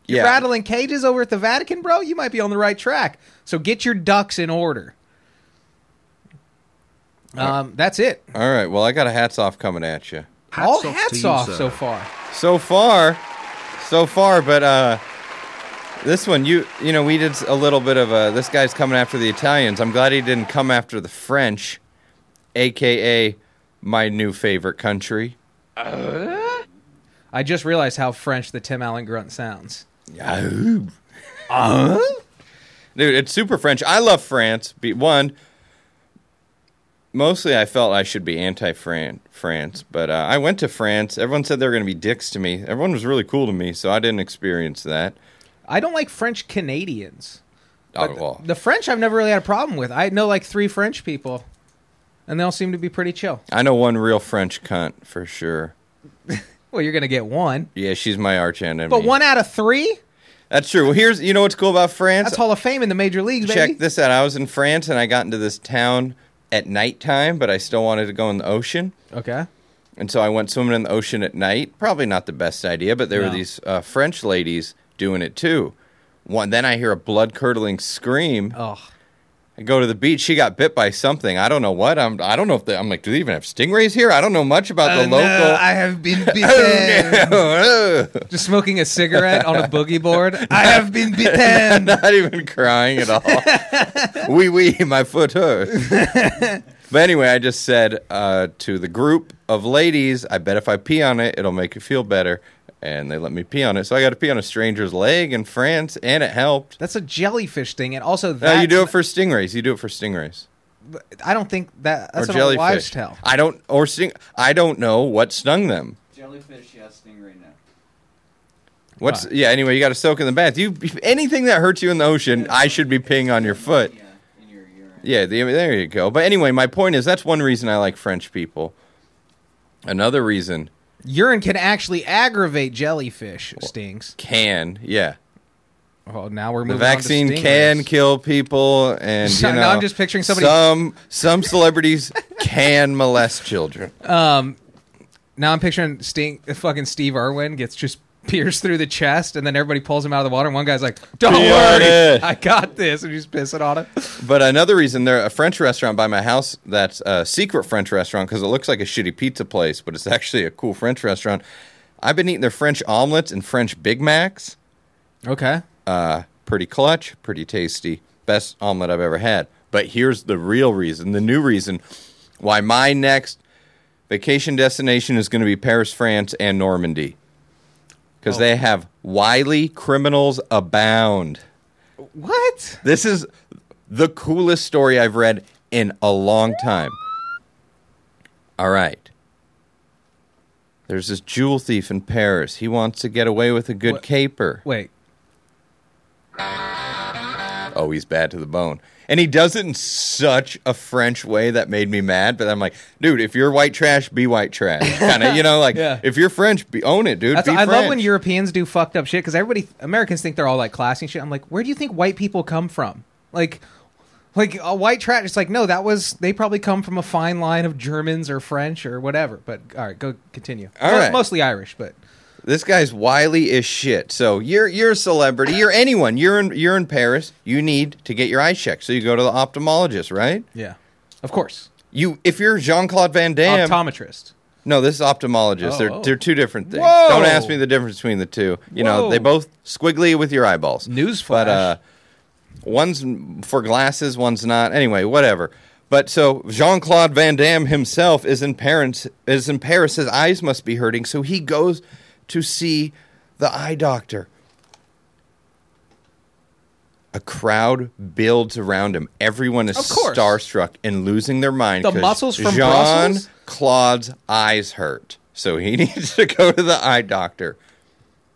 You're Yeah. rattling cages over at the Vatican, bro. You might be on the right track. So get your ducks in order. Um, that's it. All right, well, I got a hats off coming at you. Hats All off hats off sir. so far. So far, so far, but uh, this one, you you know, we did a little bit of a. This guy's coming after the Italians. I'm glad he didn't come after the French, aka my new favorite country. I just realized how French the Tim Allen grunt sounds. Yahoo. Dude, it's super French. I love France. Be one. Mostly, I felt I should be anti-France, but uh, I went to France. Everyone said they were going to be dicks to me. Everyone was really cool to me, so I didn't experience that. I don't like French Canadians. Oh, But well, The French I've never really had a problem with. I know like three French people, and they all seem to be pretty chill. I know one real French cunt for sure. Well, you're gonna get one, Yeah, she's my arch enemy. but one out of three? That's true. Well, here's you know what's cool about France. That's Hall of Fame in the major leagues, baby. Check this out. I was in France and I got into this town at nighttime, but I still wanted to go in the ocean. Okay. And so I went swimming in the ocean at night. Probably not the best idea, but there No. were these uh, French ladies doing it too. One, then I hear a blood curdling scream. Oh, I go to the beach. She got bit by something. I don't know what. I'm. I don't know if they, I'm like. Do they even have stingrays here? I don't know much about the local. I have been bitten. Just smoking a cigarette on a boogie board. I have been bitten. Not even crying at all. Wee wee, my foot hurts. But anyway, I just said uh, to the group of ladies, I bet if I pee on it, it'll make you feel better. And they let me pee on it. So I got to pee on a stranger's leg in France, and it helped. That's a jellyfish thing, and also No, that you do it for stingrays. You do it for stingrays. I don't think that that's or what jellyfish. wives tell. I don't or sting. I don't know what stung them. Jellyfish, yeah, stingray, no. What's Right. yeah? Anyway, you got to soak in the bath. You anything that hurts you in the ocean, I should be peeing on your foot. Yeah, in your urine. Yeah, the, there you go. But anyway, my point is that's one reason I like French people. Another reason Urine can actually aggravate jellyfish stings. can yeah. Oh, now we're moving. The vaccine can kill people, and you Now I'm just picturing somebody- Some some celebrities can molest children. Um, now I'm picturing Sting, fucking Steve Irwin gets just pierced through the chest, and then everybody pulls him out of the water. And one guy's like, "Don't Pee worry, it." I got this," and he's pissing on it. But another reason, there a French restaurant by my house that's a secret French restaurant because it looks like a shitty pizza place, but it's actually a cool French restaurant. I've been eating their French omelets and French Big Macs. Okay, Uh, pretty clutch, pretty tasty. Best omelet I've ever had. But here's the real reason, the new reason why my next vacation destination is going to be Paris, France, and Normandy. Because Oh. they have wily criminals abound. what? This is the coolest story I've read in a long time. All right. There's this jewel thief in Paris. He wants to get away with a good What- caper. Wait, Oh, he's bad to the bone. And he does it in such a French way that made me mad. But I'm like, dude, if you're white trash, be white trash. Kind of, you know, like Yeah. if you're French, be, own it, dude. I love when Europeans do fucked up shit because everybody Americans think they're all like classy shit. I'm like, where do you think white people come from? Like, like a white trash. It's like no, that was they probably come from a fine line of Germans or French or whatever. But all right, go continue. All right. mostly Irish, but This guy's wily as shit. So you're you're a celebrity. You're anyone. You're in you're in Paris. You need to get your eyes checked. So you go to the ophthalmologist, right? yeah, of course, You if you're Jean Claude Van Damme. optometrist. no, this is ophthalmologist. Oh, they're oh. they're two different things. Whoa. Don't ask me the difference between the two. You know, they both squiggly with your eyeballs. Newsflash. But uh, one's for glasses, one's not. Anyway, whatever. But so Jean Claude Van Damme himself is in Paris. Is in Paris. His eyes must be hurting, so he goes to see the eye doctor. A crowd builds around him. Everyone is Of course. starstruck and losing their mind. The 'cause muscles from Jean Brussels? Claude's eyes hurt, so he needs to go to the eye doctor.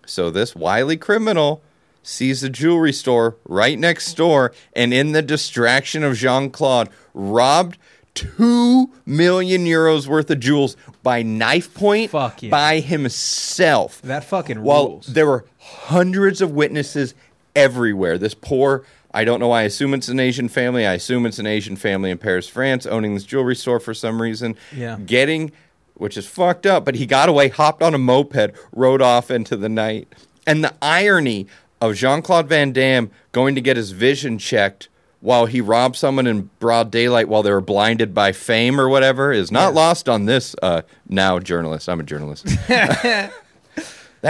So this wily criminal sees a jewelry store right next door, and in the distraction of Jean Claude, robbed two million euros worth of jewels by knife point Fuck yeah. by himself. That fucking While rules. there were hundreds of witnesses everywhere. This poor, I don't know. Why I assume it's an Asian family. I assume it's an Asian family in Paris, France, owning this jewelry store for some reason. Yeah. Getting, which is fucked up, but he got away, hopped on a moped, rode off into the night. And the irony of Jean Claude Van Damme going to get his vision checked while he robbed someone in broad daylight while they were blinded by fame or whatever is not lost on this uh, now journalist. I'm a journalist. That's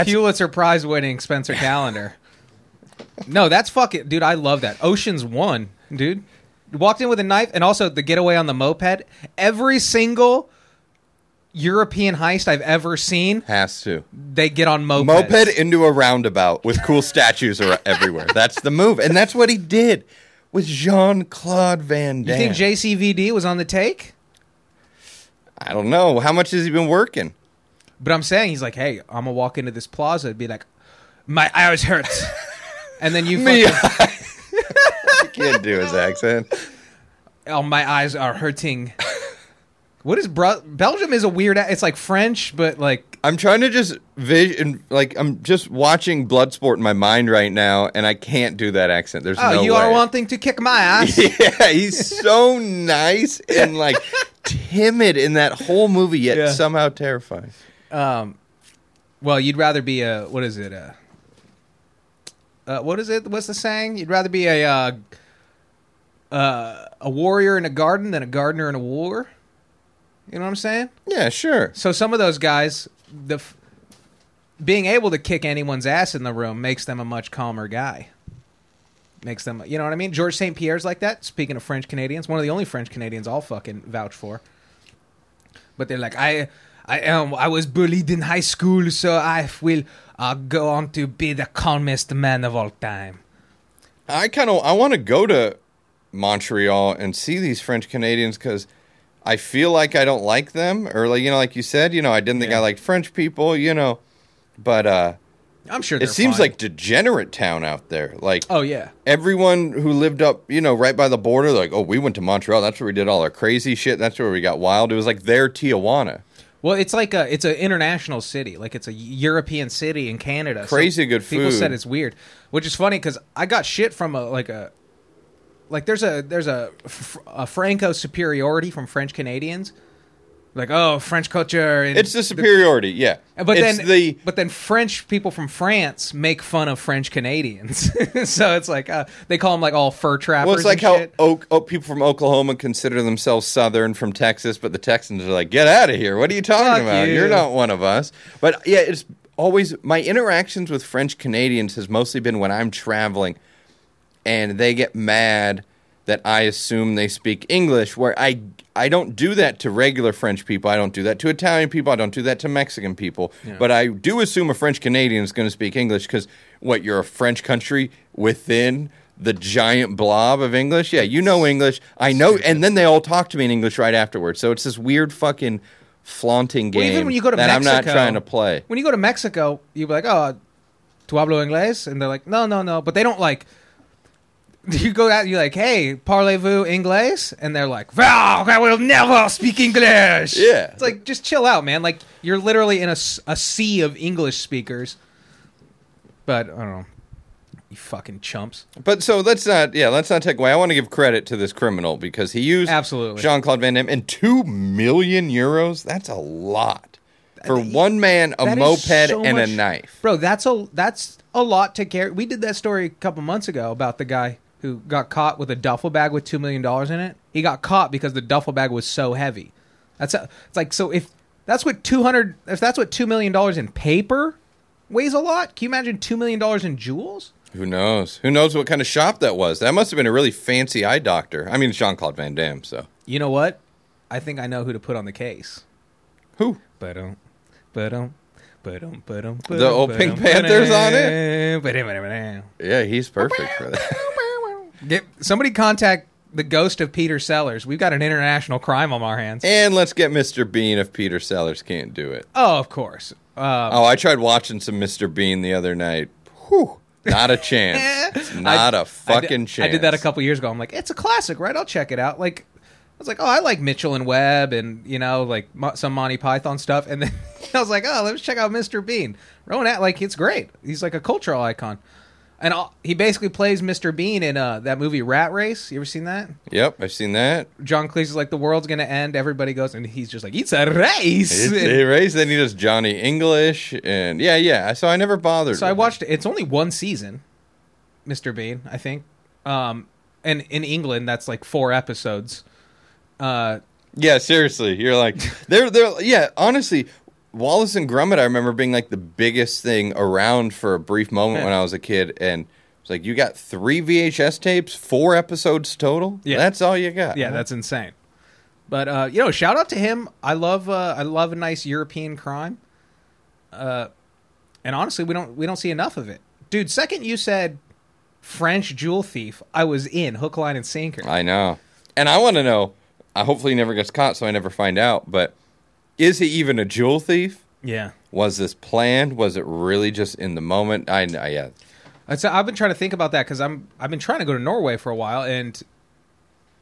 Pulitzer Prize winning Spencer Calendar. no, that's fucking dude. I love that. Ocean's one, dude. Walked in with a knife, and also the getaway on the moped. Every single European heist I've ever seen, has to. they get on mopeds. moped into a roundabout with cool statues everywhere. That's the move, and that's what he did with Jean Claude Van Damme. You think JCVD was on the take? I don't know how much has he been working. But I'm saying he's like, hey, I'm gonna walk into this plaza and be like, my eyes hurt, and then you Me, fucking, I can't do his accent. oh, my eyes are hurting. What is Bru- Belgium? Is a weird. It's like French, but like I'm trying to just vision, like I'm just watching Bloodsport in my mind right now, and I can't do that accent. There's oh, no you way. are wanting to kick my ass. Yeah, he's so nice and like timid in that whole movie, yet Yeah. somehow terrifying. Um, well, you'd rather be a what is it? A, uh, what is it? What's the saying? You'd rather be a uh, uh, a warrior in a garden than a gardener in a war. You know what I'm saying? Yeah, sure. So some of those guys, the f- being able to kick anyone's ass in the room makes them a much calmer guy. makes them. You know what I mean? George St. Pierre's like that. Speaking of French Canadians, one of the only French Canadians I'll fucking vouch for. But they're like, I, I am. I was bullied in high school, so I will uh, go on to be the calmest man of all time. I kind of I want to go to Montreal and see these French Canadians because I feel like I don't like them, or like you know, like you said, you know, I didn't think Yeah. I liked French people, you know, but uh, I'm sure it seems fine. like degenerate town out there. Like Oh yeah, everyone who lived up, you know, right by the border, like, oh, we went to Montreal. That's where we did all our crazy shit. That's where we got wild. It was like their Tijuana. Well, it's like a it's an international city, like it's a European city in Canada. So Crazy good People food. People said it's weird, which is funny because I got shit from a like a like there's a there's a, a Franco superiority from French Canadians, like oh French culture. And It's the superiority, yeah. but it's then the but then French people from France make fun of French Canadians, so it's like uh, they call them like all fur trappers. Well, it's like and how shit. Oak, Oak, people from Oklahoma consider themselves Southern from Texas, but the Texans are like, "Get out of here! What are you talking Fuck about? you." You're not one of us." But yeah, it's always my interactions with French Canadians has mostly been when I'm traveling, and they get mad that I assume they speak English, where I I don't do that to regular French people. I don't do that to Italian people. I don't do that to Mexican people. But I do assume a French Canadian is going to speak English because what you're a French country within the giant blob of English. Yeah, you know English. I know, and then they all talk to me in English right afterwards. So it's this weird fucking flaunting game Well, even when you go to that I'm not Mexico- trying to play. when you go to Mexico, you be like, "Oh, tu hablo inglés?" And they're like, "No, no, no." But they don't like. You go out, you're like, "Hey, parlez-vous inglés?" And they're like, "Wow, I will never speak English." Yeah. it's like just chill out, man. Like you're literally in a sea of English speakers. But I don't know, you fucking chumps. But so let's not, yeah, let's not take away. I want to give credit to this criminal because he used Absolutely. Jean Claude Van Damme and two million euros. That's a lot for one man, a moped, so and much- a knife. bro. That's a that's a lot to carry. We did that story a couple months ago about the guy who got caught with a duffel bag with two million dollars in it. He got caught because the duffel bag was so heavy. That's a, it's like so if that's what two hundred if that's what two million dollars in paper weighs a lot. Can you imagine two million dollars in jewels? Who knows? Who knows what kind of shop that was? That must have been a really fancy eye doctor. I mean, Jean Claude Van Damme. So You know what? I think I know who to put on the case. who? But um, but um. but um, but um. The old Pink Panthers on it. Yeah, he's perfect for that. Get somebody contact the ghost of Peter Sellers. We've got an international crime on our hands. and let's get Mr. Bean if Peter Sellers can't do it. oh, of course. Uh, Oh, I tried watching some Mr. Bean the other night. Whew, not a chance. Not I- a I fucking did, chance. I did that a couple years ago. I'm like, it's a classic, right? I'll check it out. Like, I was like, oh, I like Mitchell and Webb, and you know, like some Monty Python stuff. And then I was like, oh, let's check out Mr. Bean. Rowan, At- like, it's great. He's like a cultural icon. And all, he basically plays Mr. Bean in uh, that movie Rat Race. You ever seen that? Yep, I've seen that. John Cleese is like, the world's gonna end. Everybody goes, and he's just like, it's a race. It's And- a race. Then he does Johnny English, and yeah, yeah. So I never bothered. So I watched it. It's only one season, Mr. Bean, I think. Um, and in England, that's like four episodes. Uh. Yeah, seriously, you're like they're they're yeah. Honestly, Wallace and Gromit, I remember being like the biggest thing around for a brief moment Yeah. when I was a kid, and it's like you got three VHS tapes, four episodes total. Yeah. that's all you got. yeah, that's insane. But uh, you know, shout out to him. I love uh, I love a nice European crime. Uh, and honestly, we don't we don't see enough of it, dude. Second, you said French jewel thief. I was in hook, line, and sinker. I know, and I want to know. I hopefully he never gets caught, so I never find out. But is he even a jewel thief? yeah. Was this planned? Was it really just in the moment? I, I yeah. Say I've been trying to think about that because I'm I've been trying to go to Norway for a while, and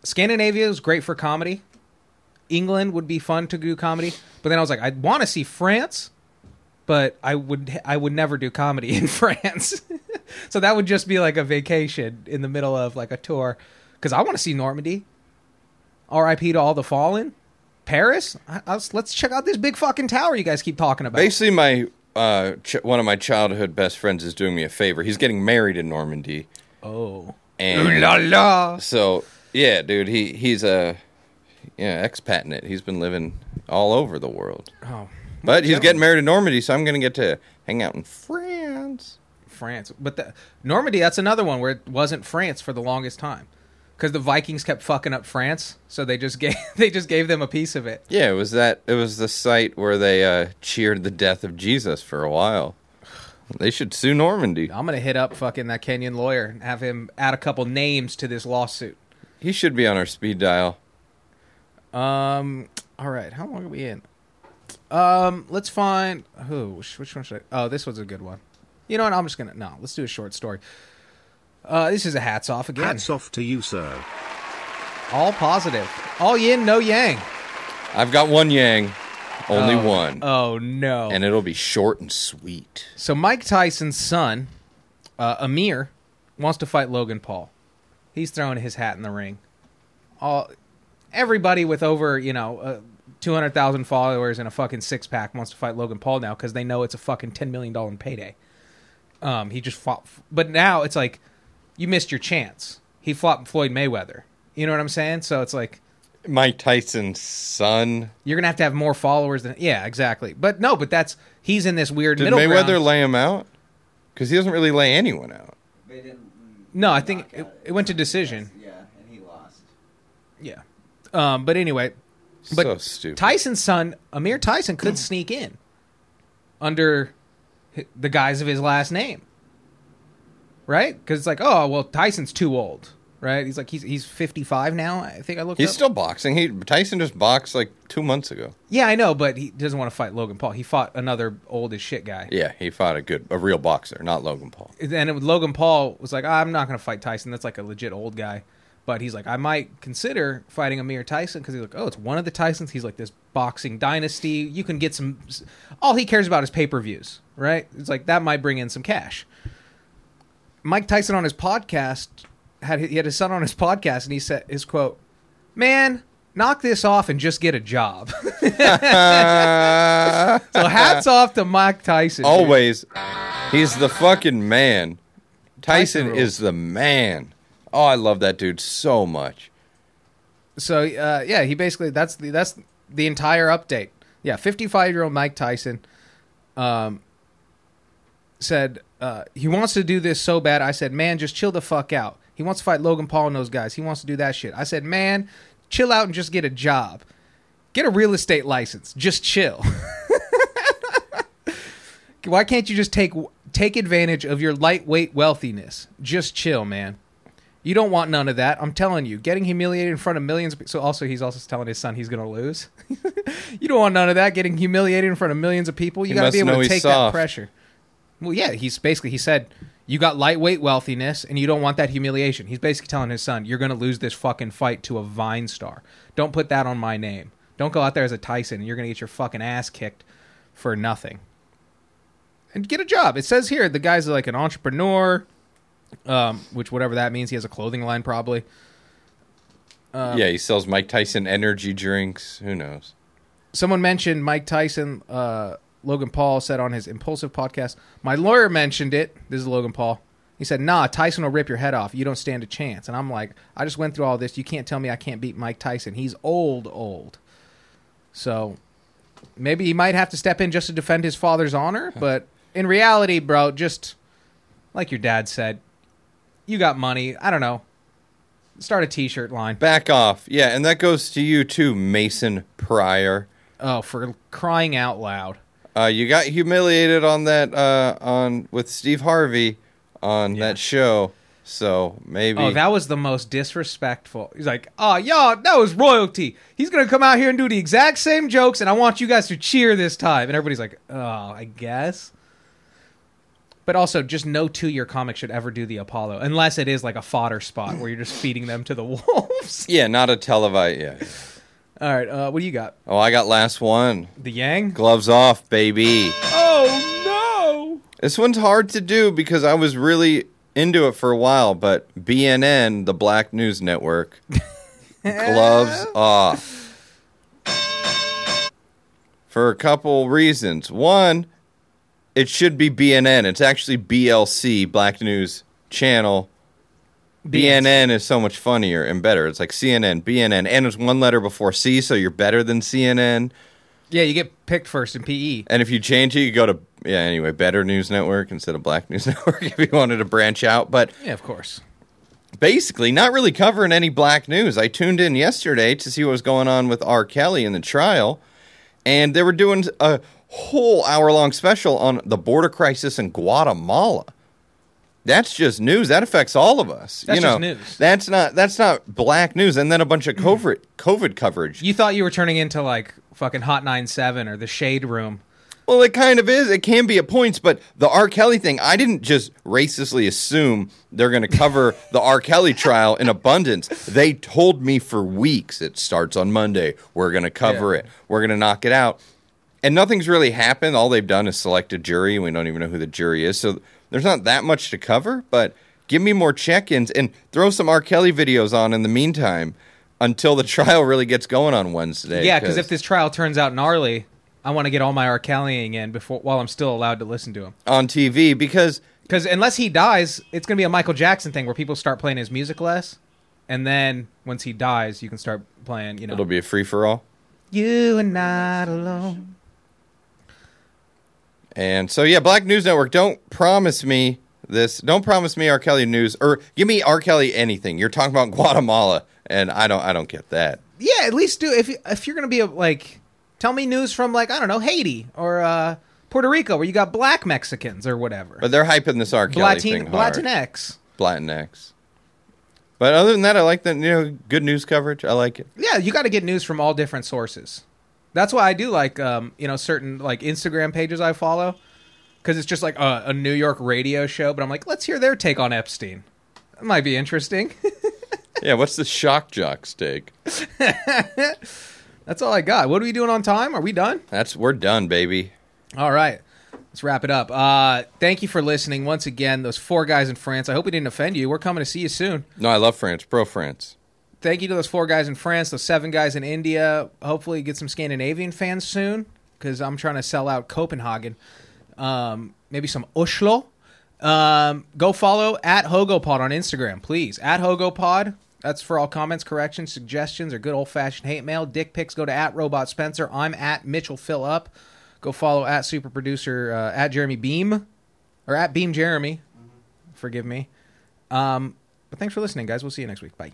Scandinavia is great for comedy. England would be fun to do comedy, but then I was like, I want to see France, but I would I would never do comedy in France, so that would just be like a vacation in the middle of like a tour, because I want to see Normandy. R.I.P. to all the fallen. Paris. I, I was, let's check out this big fucking tower you guys keep talking about. Basically, my uh, ch- one of my childhood best friends is doing me a favor. He's getting married in Normandy, oh, and la la. so yeah, dude, he he's a yeah expat in it. He's been living all over the world, Oh, but he's getting married in Normandy, so I'm gonna get to hang out in France. France. But the, Normandy, that's another one where it wasn't France for the longest time. Because the Vikings kept fucking up France, so they just gave they just gave them a piece of it. Yeah, it was that. It was the site where they uh, cheered the death of Jesus for a while. They should sue Normandy. I'm gonna hit up fucking that Kenyan lawyer and have him add a couple names to this lawsuit. He should be on our speed dial. Um. All right. How long are we in? Um. Let's find who. Which, which one should I? Oh, this was a good one. You know what? I'm just gonna no. Let's do a short story. Uh, this is a hats off again. Hats off to you, sir. All positive. All yin, no yang. I've got one Yang, only one. Oh. one, Oh no. and it'll be short and sweet. So Mike Tyson's son, uh, Amir, wants to fight Logan Paul. He's throwing his hat in the ring. All everybody with over you know uh, two hundred thousand followers and a fucking six pack wants to fight Logan Paul now because they know it's a fucking ten million dollar payday. Um, he just fought, but now it's like you missed your chance. He fought Floyd Mayweather. You know what I'm saying? So it's like Mike Tyson's son. you're gonna have to have more followers than yeah, exactly. But no, but that's he's in this weird. Did middle Mayweather ground. lay him out? Because he doesn't really lay anyone out. They didn't. No, I think knock it- it went to decision. Yeah, and he lost. Yeah. Um, but anyway, but so stupid. Tyson's son, Amir Tyson, could sneak in under the guise of his last name, right? Because it's like, oh, well, Tyson's too old, right? He's like, he's he's fifty five now. I think I looked. He's up. still boxing. He Tyson just boxed like two months ago. yeah, I know, but he doesn't want to fight Logan Paul. He fought another old as shit guy. Yeah, he fought a good, a real boxer, not Logan Paul. and it, Logan Paul was like, I'm not going to fight Tyson. That's like a legit old guy. But he's like, I might consider fighting Amir Tyson because he's like, oh, it's one of the Tysons. He's like this boxing dynasty. You can get some. All he cares about is pay per views, right? It's like that might bring in some cash. Mike Tyson on his podcast had he had his son on his podcast, and he said his quote, "Man, knock this off and just get a job." so hats off to Mike Tyson. Always, he's the fucking man. Tyson Tyson is the man. Oh, I love that dude so much. So uh, yeah, he basically that's the that's the entire update. Yeah, fifty five year old Mike Tyson um, said uh, he wants to do this so bad. I said, man, just chill the fuck out. He wants to fight Logan Paul and those guys. He wants to do that shit. I said, man, chill out and just get a job. Get a real estate license. Just chill. Why can't you just take take advantage of your lightweight wealthiness? Just chill, man. You don't want none of that. I'm telling you, getting humiliated in front of millions. Of, so also, he's also telling his son he's going to lose. you don't want none of that. Getting humiliated in front of millions of people. You got to be able to take that pressure. Well, yeah, he's basically he said you got lightweight wealthiness and you don't want that humiliation. He's basically telling his son you're going to lose this fucking fight to a Vine star. Don't put that on my name. Don't go out there as a Tyson and you're going to get your fucking ass kicked for nothing. And get a job. It says here the guy's like an entrepreneur, um, which whatever that means. He has a clothing line probably. Um, yeah, he sells Mike Tyson energy drinks. Who knows? someone mentioned Mike Tyson. Uh, Logan Paul said on his Impulsive podcast. My lawyer mentioned it. This is Logan Paul. He said, "Nah, Tyson will rip your head off. You don't stand a chance." And I'm like, I just went through all this. You can't tell me I can't beat Mike Tyson. He's old, old. So maybe he might have to step in just to defend his father's honor. But in reality, bro, just like your dad said, you got money. I don't know. Start a T-shirt line. Back off. Yeah, and that goes to you too, Mason Pryor. Oh, for crying out loud! Uh, you got humiliated on that uh, on with Steve Harvey on Yeah. that show, so maybe Oh, that was the most disrespectful. He's like, "Oh, y'all, that was royalty. He's gonna come out here and do the exact same jokes, and I want you guys to cheer this time." And everybody's like, "Oh, I guess." But also, just no two-year comic should ever do the Apollo, unless it is like a fodder spot where you're just feeding them to the wolves. yeah, not a televised. Yeah. All right, uh, what do you got? Oh, I got last one. The Yang? Gloves off, baby. Oh no! This one's hard to do because I was really into it for a while, but BNN, the Black News Network, gloves off. For a couple reasons. One, it should be BNN. It's actually BNC, Black News Channel. BNN is so much funnier and better. It's like CNN, BNN, and it's one letter before C, so you're better than CNN. Yeah, you get picked first in. PE. And if you change it, you go to yeah. Anyway, Better News Network instead of Black News Network if you wanted to branch out, but Yeah, of course. basically not really covering any black news. I tuned in yesterday to see what was going on with R. Kelly in the trial, and they were doing a whole hour long special on the border crisis in Guatemala. That's just news. That affects all of us. That's you know, just news. That's not that's not black news. And then a bunch of COVID COVID coverage. You thought you were turning into like fucking Hot 97 or the Shade Room. Well, it kind of is. It can be at points, but the R. Kelly thing, I didn't just racistly assume they're going to cover the R. Kelly trial in abundance. They told me for weeks it starts on Monday. We're going to cover Yeah. it. We're going to knock it out. And nothing's really happened. All they've done is select a jury, and we don't even know who the jury is. So there's not that much to cover, but give me more check ins and throw some R. Kelly videos on in the meantime until the trial really gets going on Wednesday. Yeah, because if this trial turns out gnarly, I want to get all my R. Kellying in before while I'm still allowed to listen to him. on TV, because Because unless he dies, it's going to be a Michael Jackson thing where people start playing his music less, and then once he dies, you can start playing. You know, it'll be a free for all. you and not alone. And so, yeah, Black News Network, don't promise me this. Don't promise me R. Kelly news, or give me R. Kelly anything. You're talking about Guatemala, and I don't, I don't get that. Yeah, at least do if if you're going to be a, like, tell me news from like I don't know Haiti or uh, Puerto Rico where you got black Mexicans or whatever. But they're hyping this R. Kelly Latin thing hard. Latinx. Latinx. But other than that, I like the you know good news coverage. I like it. Yeah, you got to get news from all different sources. That's why I do like um, you know certain like Instagram pages I follow because it's just like a, a New York radio show. But I'm like, let's hear their take on Epstein. That might be interesting. Yeah, what's the shock jock steak? That's all I got. What are we doing on time? Are we done? That's we're done, baby. All right. Let's wrap it up. Uh, thank you for listening once again. Those four guys in France. I hope we didn't offend you. We're coming to see you soon. No, I love France, pro France. Thank you to those four guys in France, those seven guys in India. Hopefully, get some Scandinavian fans soon because I'm trying to sell out Copenhagen. Um, maybe some Oslo. Um, go follow at HogoPod on Instagram, please. At HogoPod. That's for all comments, corrections, suggestions, or good old fashioned hate mail. Dick pics go to at Robot Spencer. I'm at Mitchell Fill Up. Go follow at Super Producer uh, at Jeremy Beam or at Beam Jeremy. Forgive me. Um, but thanks for listening, guys. We'll see you next week. Bye.